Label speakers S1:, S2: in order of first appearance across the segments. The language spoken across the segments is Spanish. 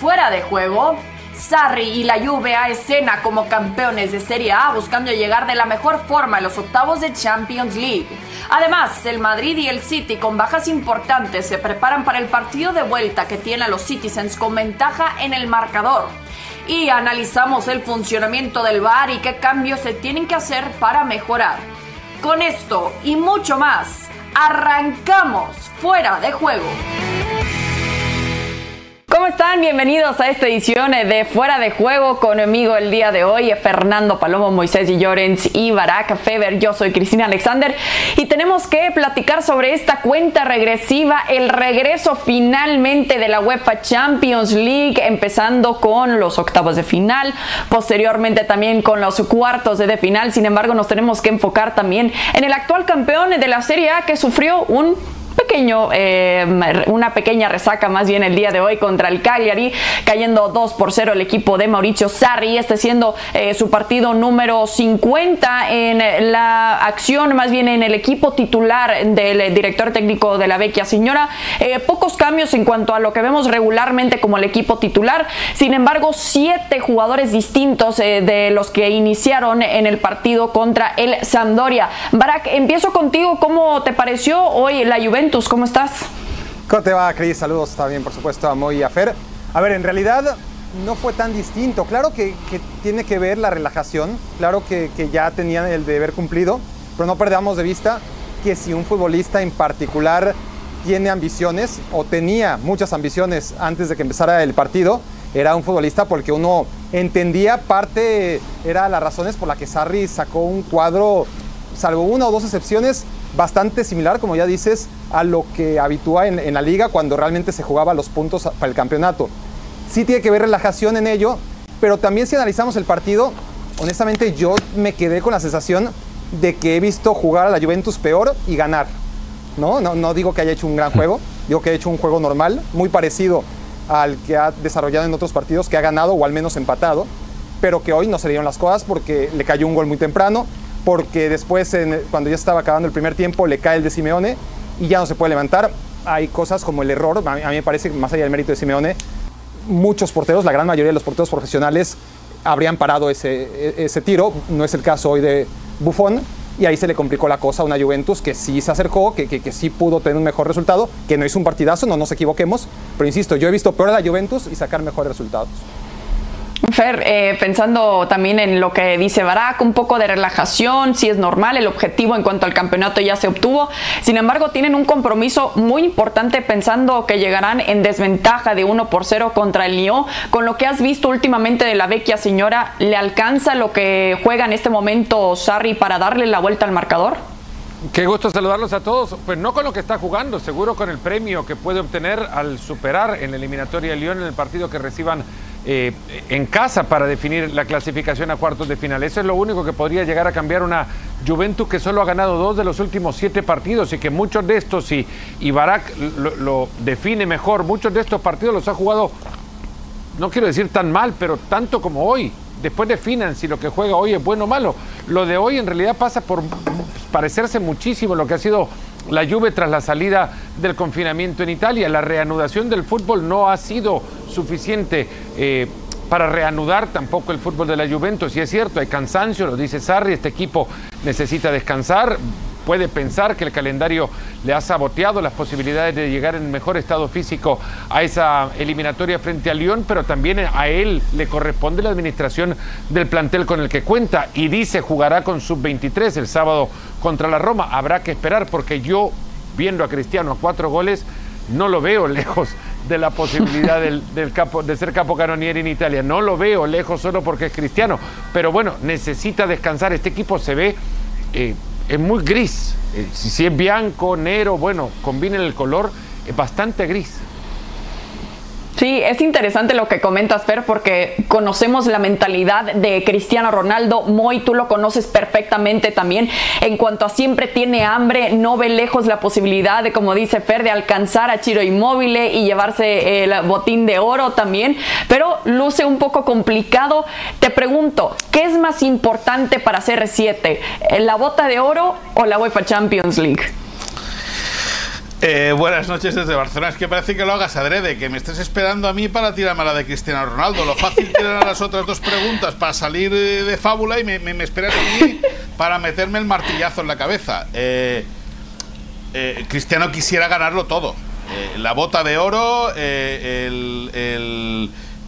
S1: Fuera de Juego. Sarri y la Juve a escena como campeones de Serie A buscando llegar de la mejor forma a los octavos de Champions League. Además, el Madrid y el City con bajas importantes se preparan para el partido de vuelta que tiene a los Citizens con ventaja en el marcador. Y analizamos el funcionamiento del VAR y qué cambios se tienen que hacer para mejorar. Con esto y mucho más, arrancamos fuera de juego. ¿Cómo están? Bienvenidos a esta edición de Fuera de Juego conmigo el día de hoy, Fernando Palomo, Moisés y Llorens y Barack Feber. Yo soy Cristina Alexander y tenemos que platicar sobre esta cuenta regresiva, el regreso finalmente de la UEFA Champions League, empezando con los octavos de final, posteriormente también con los cuartos de final. Sin embargo, nos tenemos que enfocar también en el actual campeón de la Serie A que sufrió un pequeño, eh, una pequeña resaca más bien el día de hoy contra el Cagliari, cayendo 2 por 0 el equipo de Mauricio Sarri, este siendo eh, su partido número 50 en la acción, más bien en el equipo titular del director técnico de la Vecchia Señora. Eh, pocos cambios en cuanto a lo que vemos regularmente como el equipo titular, sin embargo, siete jugadores distintos de los que iniciaron en el partido contra el Sampdoria. Barak, empiezo contigo, ¿cómo te pareció hoy la Juventus? ¿Cómo estás?
S2: ¿Cómo te va, Cris? Saludos también, por supuesto, a Moy y a Fer. A ver, en realidad no fue tan distinto. Claro que, tiene que ver la relajación, claro que, ya tenían el deber cumplido, pero no perdamos de vista que si un futbolista en particular tiene ambiciones o tenía muchas ambiciones antes de que empezara el partido, era un futbolista porque uno entendía parte, era las razones por las que Sarri sacó un cuadro, salvo una o dos excepciones, bastante similar, como ya dices, a lo que habitúa en, la liga cuando realmente se jugaba los puntos para el campeonato. Sí tiene que haber relajación en ello, pero también si analizamos el partido, honestamente yo me quedé con la sensación de que he visto jugar a la Juventus peor y ganar. ¿no? No, no digo que haya hecho un gran juego, digo que ha hecho un juego normal, muy parecido al que ha desarrollado en otros partidos, que ha ganado o al menos empatado, pero que hoy no se dieron las cosas porque le cayó un gol muy temprano, porque después, cuando ya estaba acabando el primer tiempo, le cae el de Simeone y ya no se puede levantar. Hay cosas como el error, a mí, me parece, más allá del mérito de Simeone, muchos porteros, la gran mayoría de los porteros profesionales, habrían parado ese, ese tiro. No es el caso hoy de Buffon. Y ahí se le complicó la cosa a una Juventus que sí se acercó, que, que, que sí pudo tener un mejor resultado, que no hizo un partidazo, no nos equivoquemos. Pero insisto, yo he visto peor a la Juventus y sacar mejores resultados.
S1: Fer, eh, pensando también en lo que dice Barak, un poco de relajación, si es normal, el objetivo en cuanto al campeonato ya se obtuvo. Sin embargo, tienen un compromiso muy importante pensando que llegarán en desventaja de 1 por 0 contra el Lyon. Con lo que has visto últimamente de la vecchia señora, ¿le alcanza lo que juega en este momento Sarri para darle la vuelta al marcador?
S3: Qué gusto saludarlos a todos. Pues no con lo que está jugando, seguro con el premio que puede obtener al superar en la eliminatoria de Lyon en el partido que reciban eh, en casa para definir la clasificación a cuartos de final. Eso es lo único que podría llegar a cambiar una Juventus que solo ha ganado dos de los últimos siete partidos y que muchos de estos, y, y Barak lo, define mejor, muchos de estos partidos los ha jugado, no quiero decir tan mal, pero tanto como hoy. Después definan si lo que juega hoy es bueno o malo. Lo de hoy en realidad pasa por parecerse muchísimo lo que ha sido la Juve tras la salida del confinamiento en Italia. La reanudación del fútbol no ha sido suficiente eh, para reanudar tampoco el fútbol de la Juventus. Y es cierto, hay cansancio, lo dice Sarri, este equipo necesita descansar. Puede pensar que el calendario le ha saboteado las posibilidades de llegar en mejor estado físico a esa eliminatoria frente a Lyon, pero también a él le corresponde la administración del plantel con el que cuenta y dice jugará con sub-23 el sábado contra la Roma. Habrá que esperar porque yo, viendo a Cristiano a cuatro goles, no lo veo lejos de la posibilidad del, capo, de ser capo canoniere en Italia. No lo veo lejos solo porque es cristiano. Pero bueno, necesita descansar. Este equipo se ve, eh, es muy gris. Eh, si, es blanco, negro, bueno, combinen el color, es bastante gris.
S1: Sí, es interesante lo que comentas, Fer, porque conocemos la mentalidad de Cristiano Ronaldo. Moy, tú lo conoces perfectamente también. En cuanto a siempre tiene hambre, no ve lejos la posibilidad de, como dice Fer, de alcanzar a Chiro Inmóvil y llevarse el botín de oro también. Pero luce un poco complicado. Te pregunto, ¿qué es más importante para CR7? ¿La bota de oro o la UEFA Champions League?
S4: Eh, buenas noches desde Barcelona. Es que parece que lo hagas adrede, que me estés esperando a mí para tirarme la de Cristiano Ronaldo. Lo fácil que eran las otras dos preguntas para salir de fábula y me, me, esperas a mí para meterme el martillazo en la cabeza. Eh, eh, Cristiano quisiera ganarlo todo. la bota de oro, el,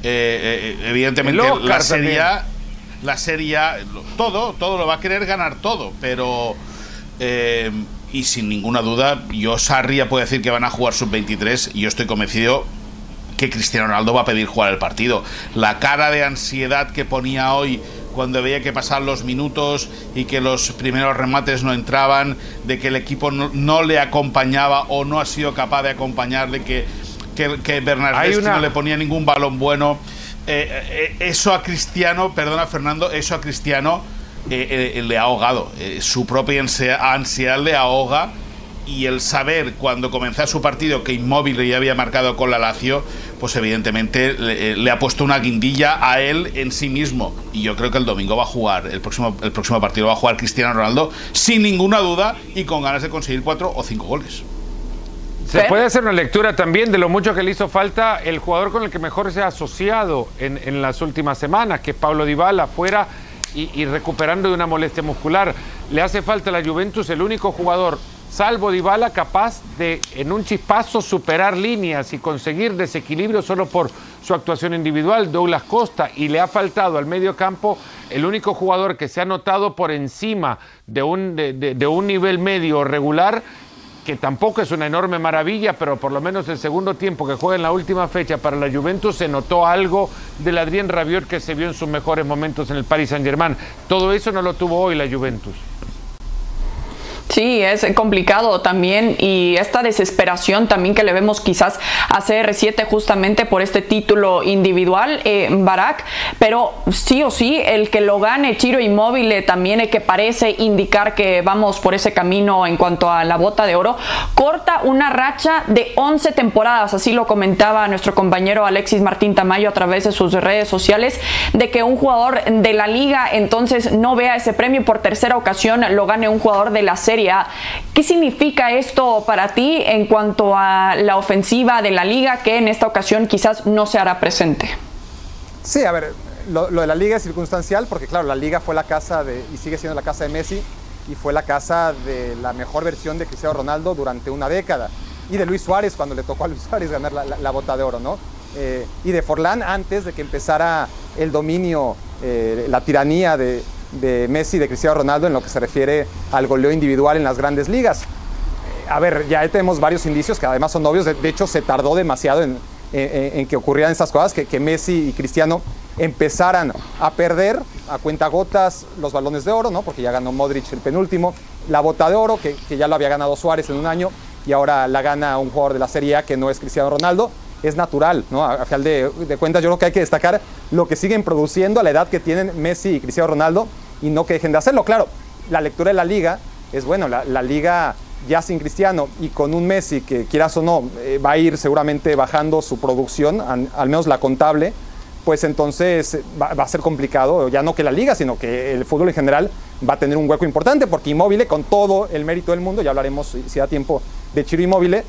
S4: evidentemente la serie, la serie, todo, todo lo va a querer ganar todo, pero y sin ninguna duda, yo Sarria puede decir que van a jugar sub-23 y yo estoy convencido que Cristiano Ronaldo va a pedir jugar el partido. La cara de ansiedad que ponía hoy cuando veía que pasaban los minutos y que los primeros remates no entraban, de que el equipo no, le acompañaba o no ha sido capaz de acompañarle, que, que, que no le ponía ningún balón bueno. Eh, eh, eso a Cristiano, perdona Fernando, eso a Cristiano eh, eh, le ha ahogado. Eh, su propia ansiedad le ahoga y el saber cuando comenzó su partido que Inmóvil ya había marcado con la Lazio, pues evidentemente le, ha puesto una guindilla a él en sí mismo. Y yo creo que el domingo va a jugar, el próximo, el próximo partido va a jugar Cristiano Ronaldo sin ninguna duda y con ganas de conseguir cuatro o cinco goles.
S3: Se puede hacer una lectura también de lo mucho que le hizo falta el jugador con el que mejor se ha asociado en, en las últimas semanas, que es Pablo Dybala, fuera y, recuperando de una molestia muscular. Le hace falta a la Juventus el único jugador salvo Dybala, capaz de en un chispazo superar líneas y conseguir desequilibrio solo por su actuación individual, Douglas Costa, y le ha faltado al medio campo el único jugador que se ha notado por encima de un, de un nivel medio regular que tampoco es una enorme maravilla, pero por lo menos el segundo tiempo que juega en la última fecha para la Juventus se notó algo del Adrien Rabiot que se vio en sus mejores momentos en el Paris Saint-Germain. Todo eso no lo tuvo hoy la Juventus.
S1: Sí, es complicado también y esta desesperación también que le vemos quizás a CR7 justamente por este título individual, eh, Barak, pero sí o sí, el que lo gane Chiro Inmóvil también es que parece indicar que vamos por ese camino en cuanto a la bota de oro, corta una racha de 11 temporadas, así lo comentaba nuestro compañero Alexis Martín Tamayo a través de sus redes sociales, de que un jugador de la liga entonces no vea ese premio por tercera ocasión, lo gane un jugador de la serie ¿Qué significa esto para ti en cuanto a la ofensiva de la liga que en esta ocasión quizás no se hará presente?
S2: Sí, a ver, lo, de la liga es circunstancial porque claro, la liga fue la casa de, y sigue siendo la casa de Messi y fue la casa de la mejor versión de Cristiano Ronaldo durante una década y de Luis Suárez cuando le tocó a Luis Suárez ganar la, bota de oro, ¿no? Eh, y de Forlán antes de que empezara el dominio, eh, la tiranía de, de Messi de Cristiano Ronaldo en lo que se refiere al goleo individual en las grandes ligas. A ver, ya tenemos varios indicios que además son obvios, de, hecho se tardó demasiado en, que ocurrieran estas cosas, que, Messi y Cristiano empezaran a perder a cuentagotas los balones de oro, ¿no? porque ya ganó Modric el penúltimo, la bota de oro, que, ya lo había ganado Suárez en un año, y ahora la gana un jugador de la Serie A que no es Cristiano Ronaldo, es natural, ¿no? A, final de, de, cuentas, yo creo que hay que destacar lo que siguen produciendo a la edad que tienen Messi y Cristiano Ronaldo, y no que dejen de hacerlo. Claro, la lectura de la liga es bueno, la, liga ya sin Cristiano y con un Messi que quieras o no eh, va a ir seguramente bajando su producción, al menos la contable, pues entonces va, a ser complicado, ya no que la liga, sino que el fútbol en general va a tener un hueco importante, porque Inmóvil, con todo el mérito del mundo, ya hablaremos si da tiempo de Chiro Inmóvil,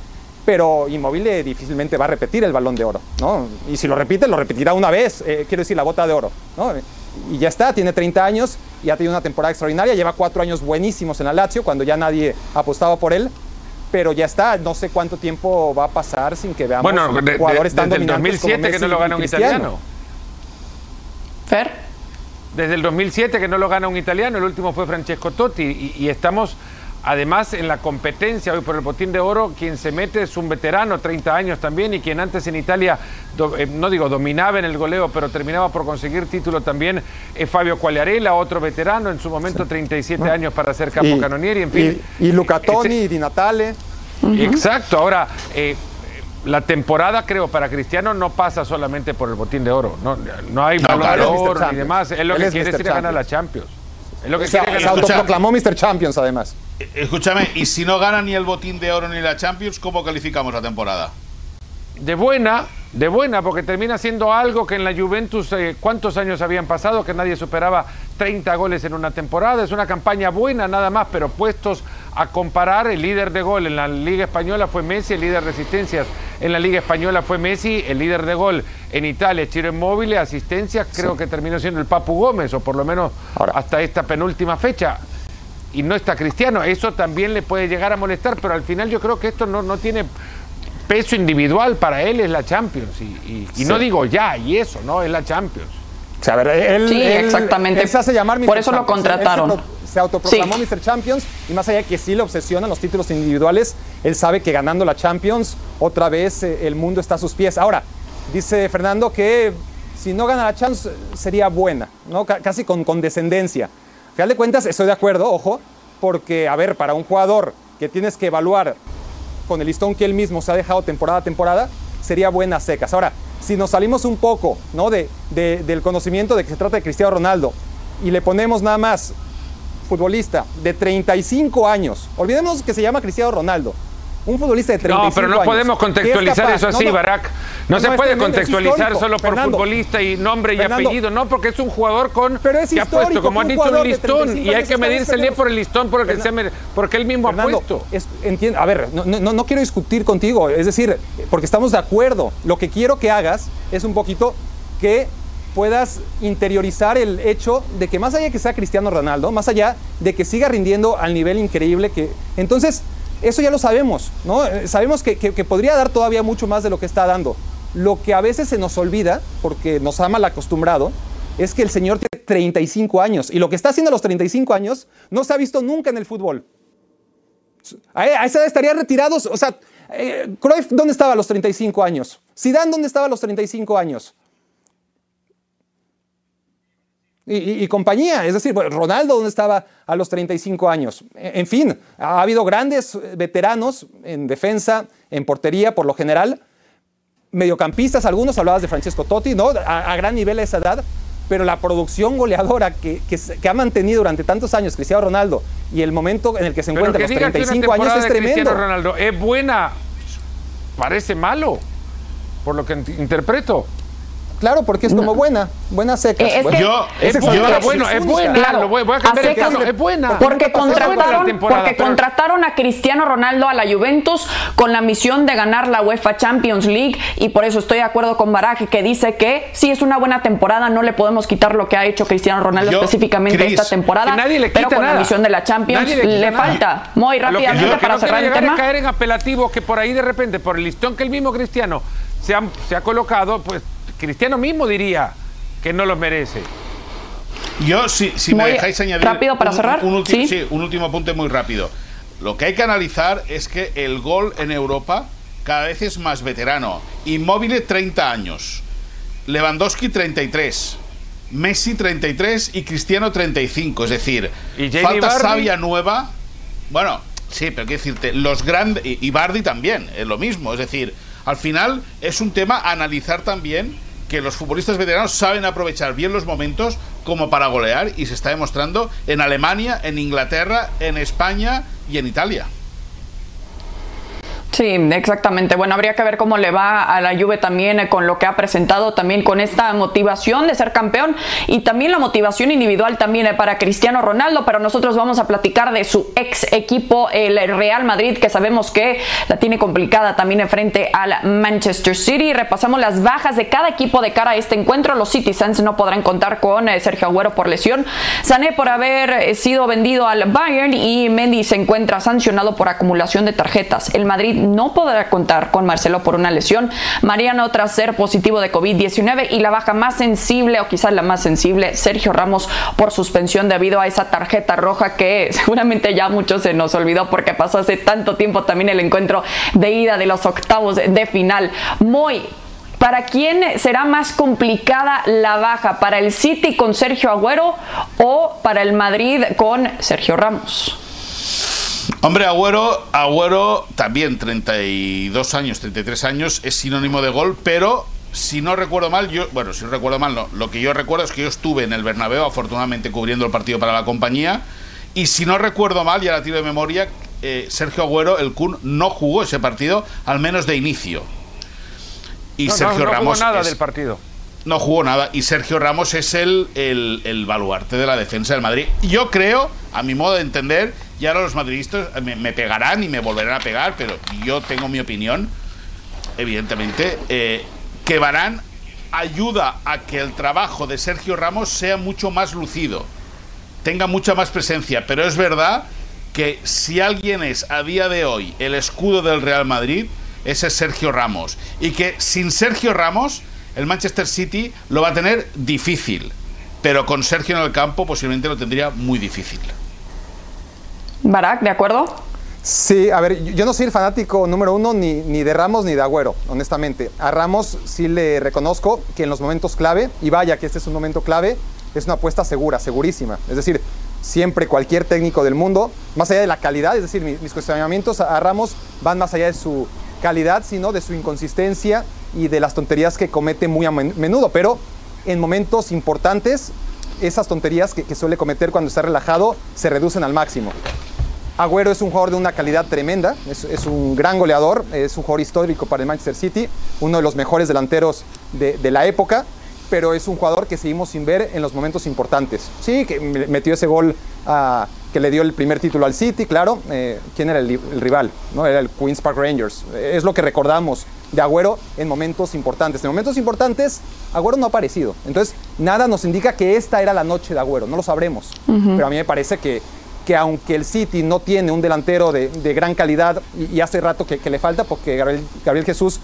S2: pero Inmóvil difícilmente va a repetir el balón de oro, ¿no? Y si lo repite, lo repetirá una vez, eh, quiero decir, la bota de oro, ¿no? Y ya está, tiene 30 años y ha tenido una temporada extraordinaria, lleva cuatro años buenísimos en la Lazio, cuando ya nadie apostaba por él, pero ya está, no sé cuánto tiempo va a pasar sin que veamos
S3: bueno, jugadores tan desde el 2007 que no lo gana un italiano.
S1: ¿Fer?
S3: Desde el 2007 que no lo gana un italiano, el último fue Francesco Totti y estamos Además, en la competencia hoy por el botín de oro, quien se mete es un veterano, 30 años también, y quien antes en Italia, eh, no digo dominaba en el goleo, pero terminaba por conseguir título también, es Fabio Quagliarella, otro veterano, en su momento 37 años para ser capo canonieri, en fin.
S2: Y, Luca Toni, y Di Natale.
S3: Exacto, ahora... Eh, la temporada, creo, para Cristiano no pasa solamente por el botín de oro. No, no hay valor de oro ni demás. Es lo que quiere decir ganar la Champions.
S2: Es lo que se, quiere se autoproclamó Mr. Champions, además.
S4: Escúchame, y si no gana ni el botín de oro ni la Champions, ¿cómo calificamos la temporada?
S3: De buena, de buena, porque termina siendo algo que en la Juventus, eh, ¿cuántos años habían pasado? Que nadie superaba 30 goles en una temporada. Es una campaña buena nada más, pero puestos a comparar, el líder de gol en la Liga Española fue Messi, el líder de asistencias en la Liga Española fue Messi, el líder de gol en Italia, Chiro Inmóvil, asistencias creo que terminó siendo el Papu Gómez, o por lo menos hasta esta penúltima fecha. Y no está Cristiano, eso también le puede llegar a molestar, pero al final yo creo que esto no, no tiene peso individual para él, es la Champions. Y, no digo ya, y eso, ¿no? Es la Champions.
S2: O sea, a ver, él,
S1: sí, exactamente.
S2: se hace llamar
S1: Por eso lo contrataron.
S2: se, autoproclamó Mr. Champions y más allá de que sí le obsesionan los títulos individuales, él sabe que ganando la Champions, otra vez eh, el mundo está a sus pies. Ahora, dice Fernando que si no gana la Champions sería buena, ¿no? casi con condescendencia. Final de cuentas, estoy de acuerdo, ojo, porque, a ver, para un jugador que tienes que evaluar con el listón que él mismo se ha dejado temporada a temporada, sería buena secas. Ahora, si nos salimos un poco ¿no? de, del conocimiento de que se trata de Cristiano Ronaldo y le ponemos nada más futbolista de 35 años, olvidemos que se llama Cristiano Ronaldo, un futbolista de 35
S3: años. No, pero no podemos contextualizar eso así, Barak. No, se puede contextualizar solo por futbolista y nombre y apellido, no, porque es un jugador con
S2: pero es
S3: que ha puesto, como han dicho, un listón y hay que medirse el día por el listón porque, porque él mismo ha puesto.
S2: a ver, no, no quiero discutir contigo, es decir, porque estamos de acuerdo. Lo que quiero que hagas es un poquito que puedas interiorizar el hecho de que más allá de que sea Cristiano Ronaldo, más allá de que siga rindiendo al nivel increíble que... Entonces, eso ya lo sabemos, ¿no? Eh, sabemos que, podría dar todavía mucho más de lo que está dando. Lo que a veces se nos olvida, porque nos ha mal acostumbrado, es que el señor tiene 35 años y lo que está haciendo a los 35 años no se ha visto nunca en el fútbol. A esa estaría retirado, o sea, eh, Cruyff, ¿dónde estaba a los 35 años? Zidane, ¿dónde estaba a los 35 años? Y, compañía. Es decir, Ronaldo, ¿dónde estaba a los 35 años? E, en fin, ha habido grandes veteranos en defensa, en portería, por lo general. Mediocampistas, algunos, hablabas de Francesco Totti, ¿no? A, gran nivel a esa edad. Pero la producción goleadora que, que, ha mantenido durante tantos años Cristiano Ronaldo y el momento en el que se encuentra a los 35 años es tremendo. Cristiano
S3: Ronaldo es buena, parece malo, por lo que interpreto.
S2: Claro, porque es como buena, buena seca.
S3: Es, yo, es, buena, bueno, es buena, claro, voy, a cambiar el caso, es buena.
S1: Porque contrataron, porque contrataron a Cristiano Ronaldo a la Juventus con la misión de ganar la UEFA Champions League y por eso estoy de acuerdo con Barak que dice que sí es una buena temporada, no le podemos quitar lo que ha hecho Cristiano Ronaldo específicamente esta temporada, pero con la misión de la Champions le, falta. Muy rápidamente para cerrar el tema.
S3: caer en apelativo que por ahí de repente, por el listón que el mismo Cristiano se se ha colocado, pues Cristiano mismo diría que no los merece.
S4: Yo, si, si me dejáis añadir.
S1: Rápido para cerrar.
S4: Un, último, ¿Sí? un último apunte muy rápido. Lo que hay que analizar es que el gol en Europa cada vez es más veterano. Inmóvil 30 años. Lewandowski 33. Messi 33 y Cristiano 35. Es decir, falta sabia nueva. Bueno, sí, pero quiero decirte, los grandes. Y Bardi también, es lo mismo. Es decir, al final es un tema analizar también que los futbolistas veteranos saben aprovechar bien los momentos como para golear y se está demostrando en Alemania, en Inglaterra, en España y en Italia.
S1: Sí, exactamente. Bueno, habría que ver cómo le va a la Juve también eh, con lo que ha presentado, también con esta motivación de ser campeón y también la motivación individual también eh, para Cristiano Ronaldo. Pero nosotros vamos a platicar de su ex equipo, el Real Madrid, que sabemos que la tiene complicada también en frente al Manchester City. Repasamos las bajas de cada equipo de cara a este encuentro. Los Citizens no podrán contar con eh, Sergio Agüero por lesión, Sané por haber sido vendido al Bayern y Mendy se encuentra sancionado por acumulación de tarjetas. El Madrid no podrá contar con Marcelo por una lesión. Mariano tras ser positivo de COVID-19 y la baja más sensible o quizás la más sensible, Sergio Ramos por suspensión debido a esa tarjeta roja que seguramente ya muchos se nos olvidó porque pasó hace tanto tiempo también el encuentro de ida de los octavos de final. Muy ¿Para quién será más complicada la baja? ¿Para el City con Sergio Agüero o para el Madrid con Sergio Ramos?
S4: Hombre, Agüero, Agüero también 32 años, 33 años, es sinónimo de gol, pero si no recuerdo mal, yo, bueno, si no recuerdo mal, no, lo que yo recuerdo es que yo estuve en el Bernabéu, afortunadamente cubriendo el partido para la compañía, y si no recuerdo mal, ya la tiro de memoria, eh, Sergio Agüero, el Kun, no jugó ese partido, al menos de inicio.
S3: Y Sergio Ramos. No jugó nada del partido.
S4: No jugó nada. Y Sergio Ramos es el, el, el baluarte de la defensa del Madrid. Yo creo, a mi modo de entender, y ahora los madridistas me, pegarán y me volverán a pegar, pero yo tengo mi opinión, evidentemente, eh, que Barán ayuda a que el trabajo de Sergio Ramos sea mucho más lucido, tenga mucha más presencia, pero es verdad que si alguien es a día de hoy el escudo del Real Madrid, ese es Sergio Ramos. Y que sin Sergio Ramos, el Manchester City lo va a tener difícil. Pero con Sergio en el campo posiblemente lo tendría muy difícil.
S1: Barak, ¿de acuerdo?
S2: Sí, a ver, yo no soy el fanático número uno ni, ni, de Ramos ni de Agüero, honestamente. A Ramos sí le reconozco que en los momentos clave, y vaya que este es un momento clave, es una apuesta segura, segurísima. Es decir, siempre cualquier técnico del mundo, más allá de la calidad, es decir, mis, cuestionamientos a, Ramos van más allá de su calidad, sino de su inconsistencia y de las tonterías que comete muy a menudo. Pero en momentos importantes, esas tonterías que, suele cometer cuando está relajado se reducen al máximo. Agüero es un jugador de una calidad tremenda, es, un gran goleador, es un jugador histórico para el Manchester City, uno de los mejores delanteros de, de la época pero es un jugador que seguimos sin ver en los momentos importantes. Sí, que metió ese gol ah, que le dio el primer título al City, claro. Eh, ¿Quién era el, rival? ¿no? Era el Queen's Park Rangers. Es lo que recordamos de Agüero en momentos importantes. En momentos importantes, Agüero no ha aparecido. Entonces, nada nos indica que esta era la noche de Agüero. No lo sabremos. Pero a mí me parece que, que aunque el City no tiene un delantero de, gran calidad, y, hace rato que, le falta, porque Gabriel, Gabriel Jesús,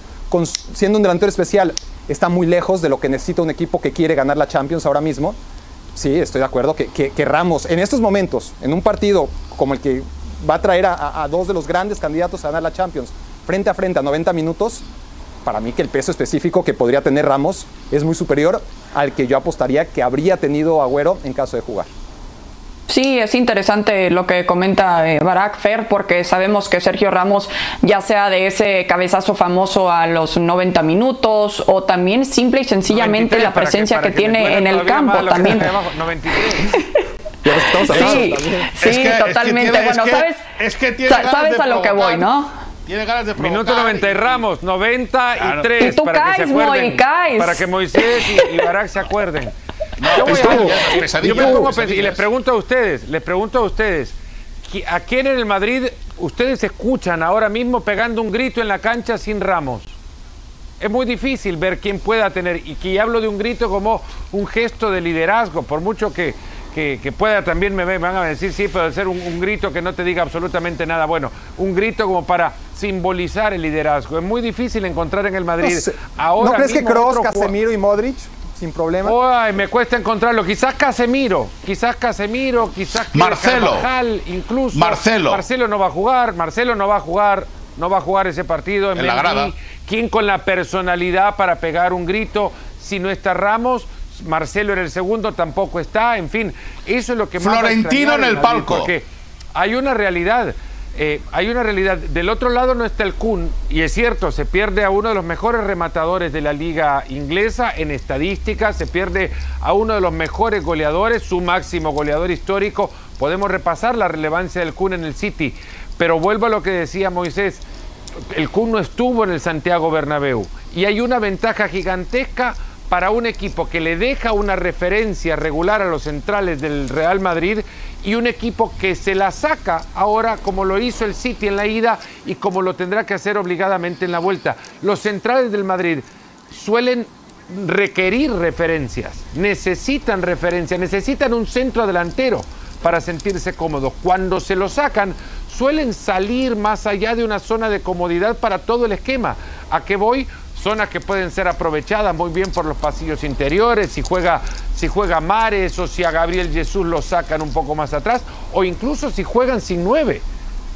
S2: siendo un delantero especial, está muy lejos de lo que necesita un equipo que quiere ganar la Champions ahora mismo. Sí, estoy de acuerdo que, que, Ramos, en estos momentos, en un partido como el que va a traer a, dos de los grandes candidatos a ganar la Champions, frente a frente a 90 minutos, para mí que el peso específico que podría tener Ramos es muy superior al que yo apostaría que habría tenido Agüero en caso de jugar.
S1: Sí, es interesante lo que comenta eh, Barack Fer, porque sabemos que Sergio Ramos, ya sea de ese cabezazo famoso a los 90 minutos, o también simple y sencillamente la presencia que, tiene en el campo también. sí, sí, totalmente. bueno, sabes,
S4: es que
S1: sabes a lo que voy, ¿no?
S3: Tiene ganas de Minuto 90 y Ramos, 93.
S1: Y tú para caes, que caes.
S3: Para que Moisés y, y Barack se acuerden y les pregunto a ustedes, les pregunto a ustedes, ¿a quién en el Madrid ustedes escuchan ahora mismo pegando un grito en la cancha sin Ramos? Es muy difícil ver quién pueda tener, y que hablo de un grito como un gesto de liderazgo, por mucho que, que, pueda también me van a decir, sí, puede ser un, grito que no te diga absolutamente nada bueno, un grito como para simbolizar el liderazgo. Es muy difícil encontrar en el Madrid.
S2: ahora ¿No crees que Kroos, Casemiro y Modric sin problema.
S3: Ay, me cuesta encontrarlo. Quizás Casemiro, quizás Casemiro, quizás
S4: Marcelo,
S3: incluso.
S4: Marcelo.
S3: Marcelo no va a jugar, Marcelo no va a jugar, no va a jugar ese partido
S4: en, la grada.
S3: ¿Quién con la personalidad para pegar un grito si no está Ramos? Marcelo en el segundo tampoco está, en fin, eso es lo que
S4: más Florentino en el palco.
S3: Porque hay una realidad. Eh, hay una realidad. Del otro lado no está el Kun, y es cierto, se pierde a uno de los mejores rematadores de la liga inglesa en estadística, se pierde a uno de los mejores goleadores, su máximo goleador histórico. Podemos repasar la relevancia del Kun en el City, pero vuelvo a lo que decía Moisés. El Kun no estuvo en el Santiago Bernabéu y hay una ventaja gigantesca para un equipo que le deja una referencia regular a los centrales del Real Madrid y un equipo que se la saca ahora como lo hizo el City en la ida y como lo tendrá que hacer obligadamente en la vuelta. Los centrales del Madrid suelen requerir referencias, necesitan referencias, necesitan un centro delantero para sentirse cómodos. Cuando se lo sacan, suelen salir más allá de una zona de comodidad para todo el esquema. ¿A qué voy? Zonas que pueden ser aprovechadas muy bien por los pasillos interiores, si juega, si juega Mares o si a Gabriel Jesús lo sacan un poco más atrás, o incluso si juegan sin nueve.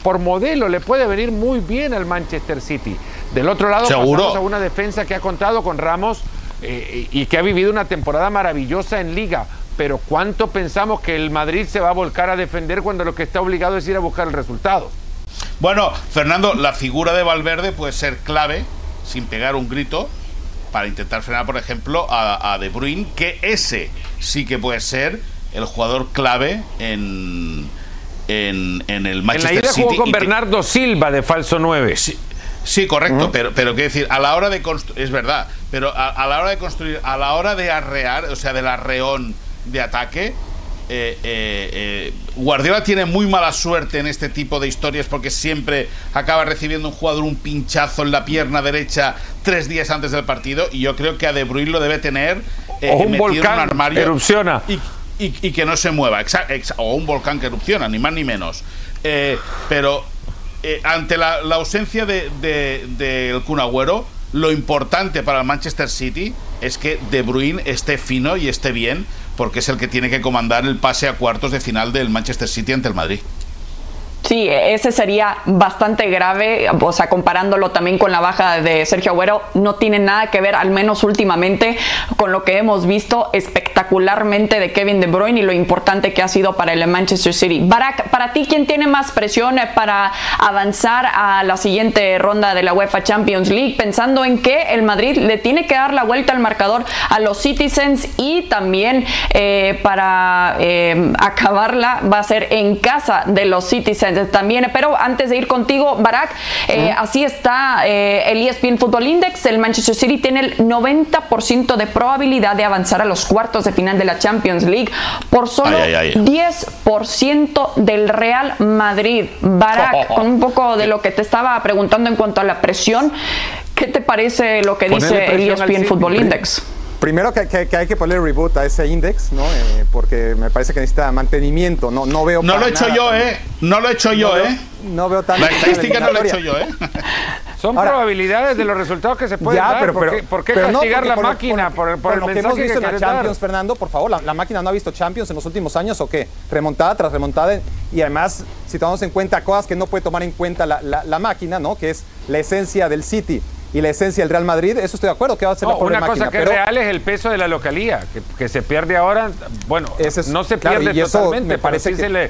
S3: Por modelo le puede venir muy bien al Manchester City. Del otro lado, pasamos a una defensa que ha contado con Ramos eh, y que ha vivido una temporada maravillosa en Liga. Pero ¿cuánto pensamos que el Madrid se va a volcar a defender cuando lo que está obligado es ir a buscar el resultado?
S4: Bueno, Fernando, la figura de Valverde puede ser clave sin pegar un grito para intentar frenar, por ejemplo, a, De Bruyne, que ese sí que puede ser el jugador clave en, en, el Manchester
S3: en la
S4: ida
S3: jugó con Bernardo Silva de falso 9.
S4: Sí, correcto, pero, pero quiero decir, a la hora de construir, es verdad, pero a, la hora de construir, a la hora de arrear, o sea, del arreón de ataque, eh, eh, eh, Guardiola tiene muy mala suerte en este tipo de historias porque siempre acaba recibiendo un jugador un pinchazo en la pierna derecha tres días antes del partido y yo creo que a De Bruyne lo debe tener
S3: o un volcán armario erupciona.
S4: y, que no se mueva o un volcán que erupciona ni más ni menos. Pero ante la, ausencia de, de, de Kun Agüero lo importante para el Manchester City es que De Bruyne esté fino y esté bien, porque es el que tiene que comandar el pase a cuartos de final del Manchester City ante el Madrid.
S1: Sí, ese sería bastante grave, o sea, comparándolo también con la baja de Sergio Agüero, no tiene nada que ver, al menos últimamente, con lo que hemos visto espectacularmente de Kevin De Bruyne y lo importante que ha sido para el Manchester City. Barak, para ti, ¿quién tiene más presión para avanzar a la siguiente ronda de la UEFA Champions League? Pensando en que el Madrid le tiene que dar la vuelta al marcador a los Citizens y también eh, para eh, acabarla va a ser en casa de los Citizens también. Pero antes de ir contigo, Barack, eh, así está eh, el ESPN Football Index. El Manchester City tiene el 90% de probabilidad de avanzar a los cuartos de final de la Champions League por solo 10% del Real Madrid. Barack, con un poco de lo que te estaba preguntando en cuanto a la presión, ¿qué te parece lo que dice el ESPN Football Index?
S2: Primero que, hay que poner reboot a ese index, ¿no? Eh, porque me parece que necesita mantenimiento. No, no veo.
S4: No lo he hecho yo, ¿eh? No lo he hecho yo, ¿eh?
S2: No veo tan.
S4: La estadística no lo he hecho yo, ¿eh?
S3: Son probabilidades de los resultados que se pueden dar. Pero, ¿Por qué, castigar la máquina por, por, el lo que hemos visto en la
S2: Champions, Fernando? Por favor, la, máquina no ha visto Champions en los últimos años o qué? Remontada tras remontada. Y además, si tomamos en cuenta cosas que no puede tomar en cuenta la, la máquina, ¿no? Que es la esencia del City y la esencia del Real Madrid, eso estoy de acuerdo, que va a ser la
S3: Una cosa que es real es el peso de la localía, que, se pierde ahora, bueno, no se pierde totalmente, me parece que... se le,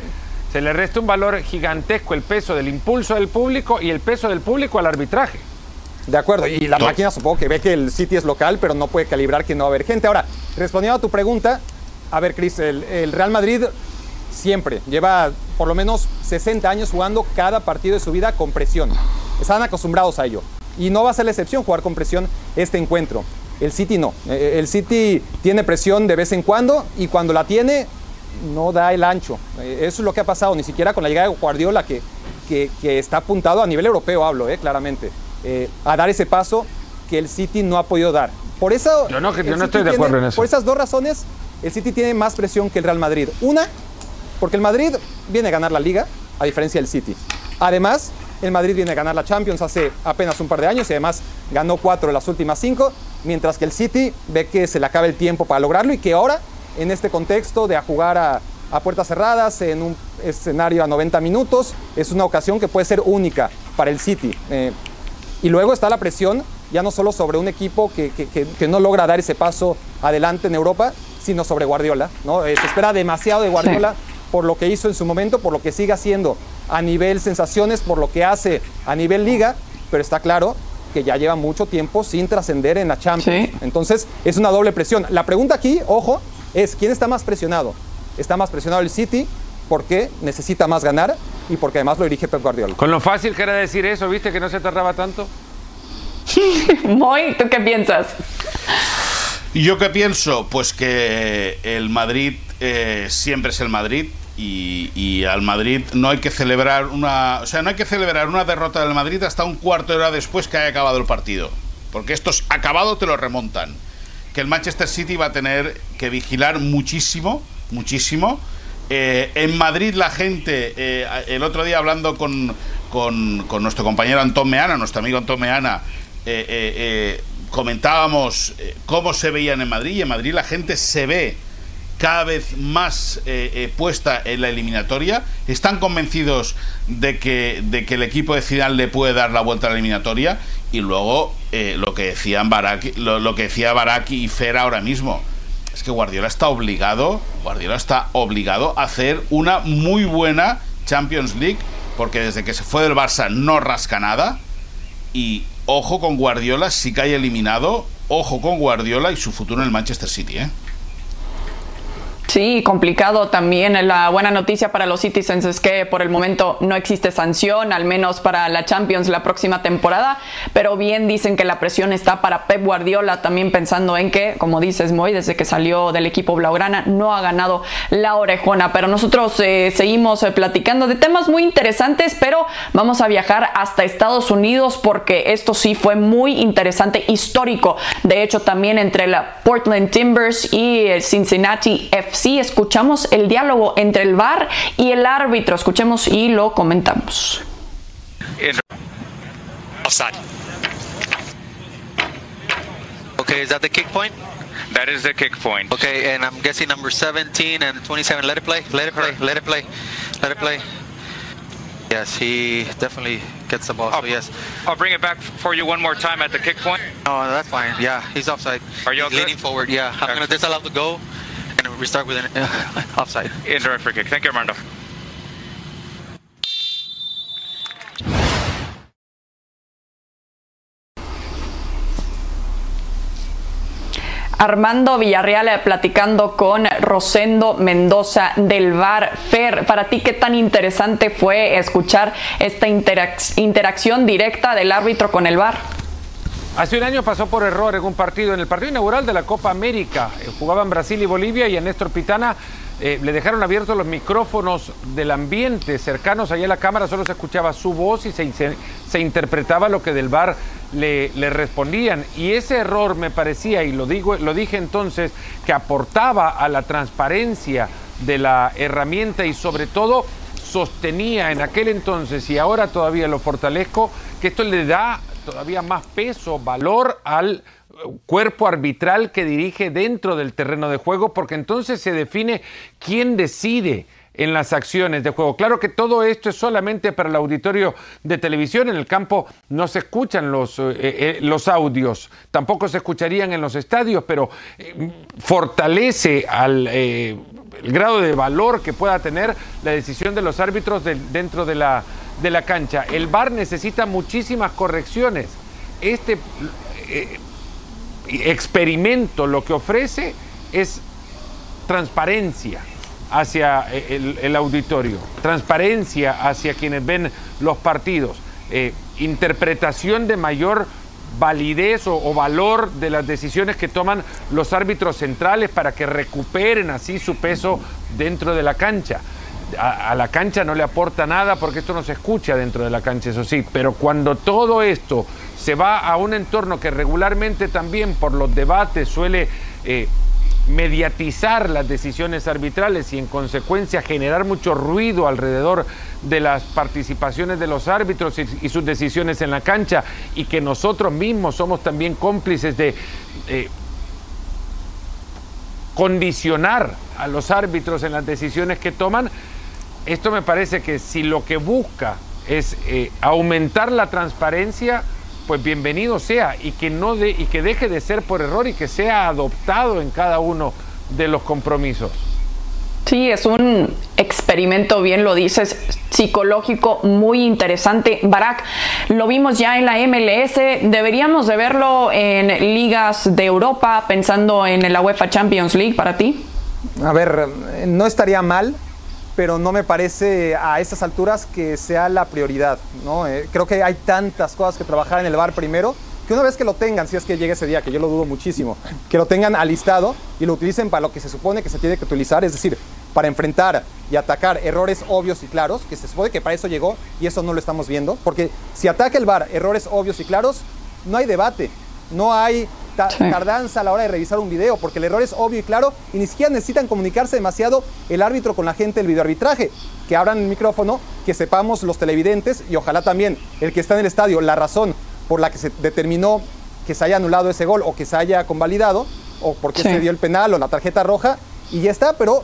S3: se le resta un valor gigantesco el peso del impulso del público y el peso del público al arbitraje.
S2: De acuerdo, y la máquina supongo que ve que el City es local, pero no puede calibrar que no va a haber gente. Ahora, respondiendo a tu pregunta, a ver, Cris, el, el Real Madrid siempre lleva por lo menos 60 años jugando cada partido de su vida con presión. Están acostumbrados a ello. Y no va a ser la excepción jugar con presión este encuentro. El City no. Eh, eh, el City tiene presión de vez en cuando y cuando la tiene no da el ancho. Eh, eso es lo que ha pasado, ni siquiera con la llegada de Guardiola que, que, está apuntado a nivel europeo, hablo, claramente, a dar ese paso que el City no ha podido dar. Por eso,
S3: yo no, no estoy de acuerdo en eso.
S2: Por esas dos razones, el City tiene más presión que el Real Madrid. Una, porque el Madrid viene a ganar la liga, a diferencia del City. Además, el Madrid viene a ganar la Champions hace apenas un par de años y además ganó cuatro de las últimas cinco, mientras que el City ve que se le acaba el tiempo para lograrlo y que ahora, en este contexto de a jugar a, puertas cerradas, en un escenario a 90 minutos, es una ocasión que puede ser única para el City. Eh, y luego está la presión, ya no solo sobre un equipo que, no logra dar ese paso adelante en Europa, sino sobre Guardiola. ¿no? Eh, se espera demasiado de Guardiola por lo que hizo en su momento, por lo que sigue haciendo a nivel sensaciones, por lo que hace a nivel liga, pero está claro que ya lleva mucho tiempo sin trascender en la Champions. Entonces es una doble presión. La pregunta aquí, ojo, es ¿quién está más presionado? ¿Está más presionado el City porque necesita más ganar y porque además lo dirige Pep Guardiola?
S3: Con lo fácil que era decir eso, ¿viste que no se tardaba tanto?
S1: Moy, ¿tú qué piensas?
S4: ¿Yo qué pienso? Pues que el Madrid eh, siempre es el Madrid y, al Madrid no hay que celebrar una, o sea, no hay que celebrar una derrota del Madrid hasta un cuarto de hora después que haya acabado el partido, porque estos acabado te lo remontan. Que el Manchester City va a tener que vigilar muchísimo, muchísimo. Eh, en Madrid la gente, eh, el otro día hablando con, con, nuestro compañero Antón Meana, nuestro amigo Antón Meana, eh, comentábamos cómo se veían en Madrid y en Madrid la gente se ve cada vez más eh, eh, puesta en la eliminatoria. Están convencidos de que, de que el equipo de Zidane le puede dar la vuelta a la eliminatoria. Y luego eh, lo que decían Baraki, lo, que decía Baraki y Fer ahora mismo. Es que Guardiola está obligado, Guardiola está obligado a hacer una muy buena Champions League, porque desde que se fue del Barça no rasca nada. Y ojo con Guardiola, si cae eliminado, ojo con Guardiola y su futuro en el Manchester City, ¿eh?
S1: Sí, complicado también. La buena noticia para los Citizens es que por el momento no existe sanción, al menos para la Champions la próxima temporada, pero bien dicen que la presión está para Pep Guardiola, también pensando en que, como dices Moy, desde que salió del equipo Blaugrana no ha ganado la orejona. Pero nosotros eh, seguimos eh, platicando de temas muy interesantes, pero vamos a viajar hasta Estados Unidos porque esto sí fue muy interesante, histórico. De hecho, también entre la Portland Timbers y el Cincinnati FC sí escuchamos el diálogo entre el VAR y el árbitro. Escuchemos y lo comentamos.
S5: Offside. Okay, is that the kick point?
S6: That is the kick point.
S5: Okay, and I'm guessing number 17 and 27. Let it play. Let it play. Let it play. Let it play. Yes, he definitely gets the ball.
S6: I'll,
S5: so yes.
S6: I'll bring it back for you one more time at the kick point.
S5: No, that's fine. Yeah, he's offside.
S6: Are you
S5: he's leaning forward? Yeah, I'm gonna disallow the go and restart with an uh, offside.
S6: Indirect free kick. Thank you, Armando.
S1: Armando Villarreal platicando con Rosendo Mendoza del VAR. Fer, para ti, ¿qué tan interesante fue escuchar esta interac interacción directa del árbitro con el VAR?
S3: Hace un año pasó por error en un partido, en el partido inaugural de la Copa América. Eh, jugaban Brasil y Bolivia y a Néstor Pitana eh, le dejaron abiertos los micrófonos del ambiente cercanos allá a la cámara, solo se escuchaba su voz y se, se, se interpretaba lo que del bar le, le, respondían. Y ese error me parecía, y lo, digo, lo dije entonces, que aportaba a la transparencia de la herramienta y sobre todo sostenía en aquel entonces y ahora todavía lo fortalezco, que esto le da todavía más peso, valor al cuerpo arbitral que dirige dentro del terreno de juego, porque entonces se define quién decide en las acciones de juego. Claro que todo esto es solamente para el auditorio de televisión, en el campo no se escuchan los, eh, eh, los audios, tampoco se escucharían en los estadios, pero eh, fortalece al el grado de valor que pueda tener la decisión de los árbitros de, dentro de la, de la cancha. El VAR necesita muchísimas correcciones. Este eh, experimento lo que ofrece es transparencia hacia el, el, auditorio, transparencia hacia quienes ven los partidos, eh, interpretación de mayor validez o, valor de las decisiones que toman los árbitros centrales para que recuperen así su peso dentro de la cancha. A, la cancha no le aporta nada porque esto no se escucha dentro de la cancha, eso sí, pero cuando todo esto se va a un entorno que regularmente también por los debates suele eh, mediatizar las decisiones arbitrales y en consecuencia generar mucho ruido alrededor de las participaciones de los árbitros y, y sus decisiones en la cancha y que nosotros mismos somos también cómplices de eh, condicionar a los árbitros en las decisiones que toman, esto me parece que si lo que busca es eh, aumentar la transparencia, pues bienvenido sea y que no de, y que deje de ser por error y que sea adoptado en cada uno de los compromisos.
S1: Sí, es un experimento, bien lo dices, psicológico muy interesante. Barak, lo vimos ya en la MLS, deberíamos de verlo en ligas de Europa, pensando en la UEFA Champions League para ti.
S2: A ver, no estaría mal, pero no me parece a estas alturas que sea la prioridad. ¿no? Eh, creo que hay tantas cosas que trabajar en el bar primero, que una vez que lo tengan, si es que llegue ese día, que yo lo dudo muchísimo, que lo tengan alistado y lo utilicen para lo que se supone que se tiene que utilizar, es decir, para enfrentar y atacar errores obvios y claros, que se supone que para eso llegó y eso no lo estamos viendo, porque si ataca el bar errores obvios y claros, no hay debate, no hay ta tardanza a la hora de revisar un video, porque el error es obvio y claro, y ni siquiera necesitan comunicarse demasiado el árbitro con la gente del videoarbitraje, que abran el micrófono, que sepamos los televidentes y ojalá también el que está en el estadio, la razón por la que se determinó que se haya anulado ese gol o que se haya convalidado, o porque sí. se dio el penal o la tarjeta roja, y ya está, pero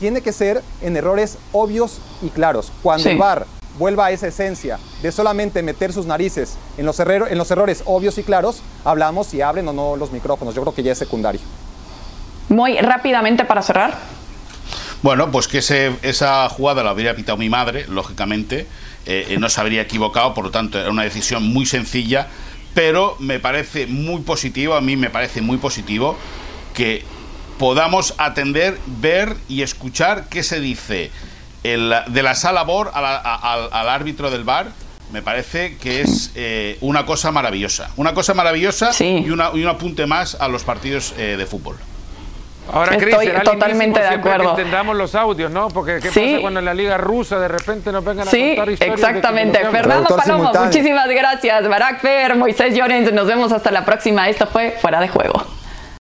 S2: tiene que ser en errores obvios y claros. Cuando sí. el VAR vuelva a esa esencia de solamente meter sus narices en los, error, en los errores obvios y claros, hablamos si abren o no los micrófonos. Yo creo que ya es secundario.
S1: Muy rápidamente para cerrar.
S4: Bueno, pues que ese, esa jugada la habría pitado mi madre, lógicamente, eh, no se habría equivocado, por lo tanto era una decisión muy sencilla, pero me parece muy positivo, a mí me parece muy positivo que podamos atender, ver y escuchar qué se dice el- de la sala BOR a la- a- al, al árbitro del bar. Me parece que es eh, una cosa maravillosa. Una cosa maravillosa
S1: Sí.
S4: y, una- y un apunte más a los partidos eh, de fútbol.
S3: Ahora, Cris,
S1: Estoy totalmente
S3: lindísimo
S1: de acuerdo.
S3: Que entendamos los audios, ¿no? Porque ¿qué
S1: Sí.
S3: pasa cuando en la liga rusa de repente nos vengan a
S1: Sí,
S3: contar historias? de que
S1: exactamente. Fernando Palomo, muchísimas gracias. Barack Fer, Moisés Llorens, nos vemos hasta la próxima. Esto fue Fuera de Juego.